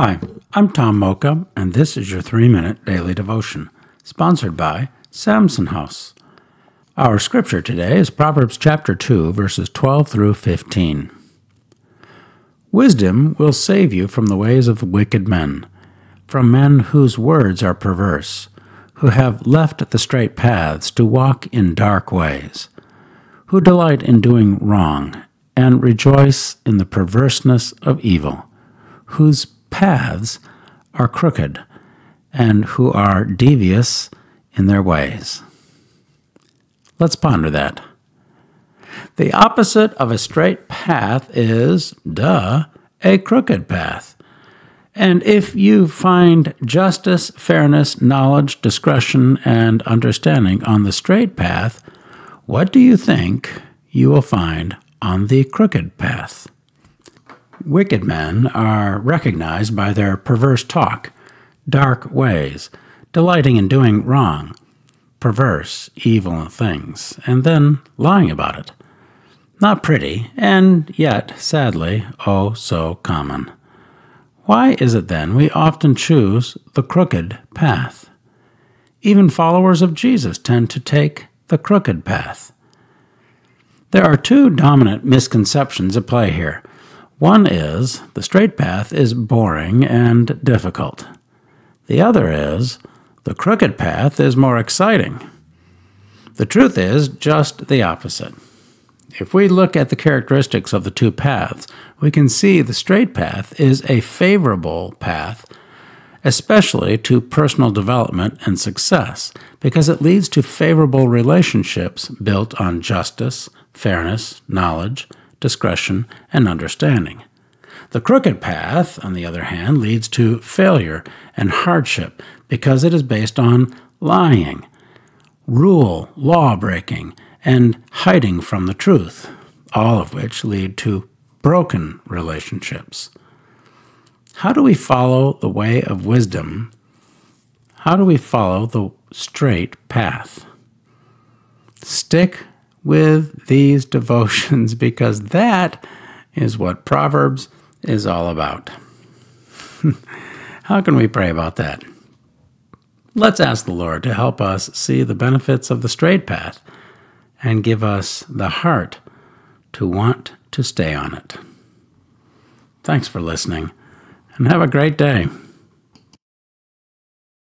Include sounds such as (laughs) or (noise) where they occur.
Hi, I'm Tom Mocha, and this is your three minute daily devotion, sponsored by Samson House. Our scripture today is Proverbs chapter 2, verses 12 through 15. Wisdom will save you from the ways of wicked men, from men whose words are perverse, who have left the straight paths to walk in dark ways, who delight in doing wrong and rejoice in the perverseness of evil, whose paths are crooked, and who are devious in their ways. Let's ponder that. The opposite of a straight path is, duh, a crooked path. And if you find justice, fairness, knowledge, discretion, and understanding on the straight path, what do you think you will find on the crooked path? Wicked men are recognized by their perverse talk, dark ways, delighting in doing wrong, perverse, evil things, and then lying about it. Not pretty, and yet, sadly, oh so common. Why is it then we often choose the crooked path? Even followers of Jesus tend to take the crooked path. There are two dominant misconceptions at play here. One is the straight path is boring and difficult. The other is the crooked path is more exciting. The truth is just the opposite. If we look at the characteristics of the two paths, we can see the straight path is a favorable path, especially to personal development and success, because it leads to favorable relationships built on justice, fairness, knowledge, discretion, and understanding. The crooked path, on the other hand, leads to failure and hardship because it is based on lying, rule, law breaking, and hiding from the truth, all of which lead to broken relationships. How do we follow the way of wisdom? How do we follow the straight path? Stick with these devotions (laughs) because that is what Proverbs is all about. How can we pray about that? Let's ask the Lord to help us see the benefits of the straight path and give us the heart to want to stay on it. Thanks for listening and have a great day.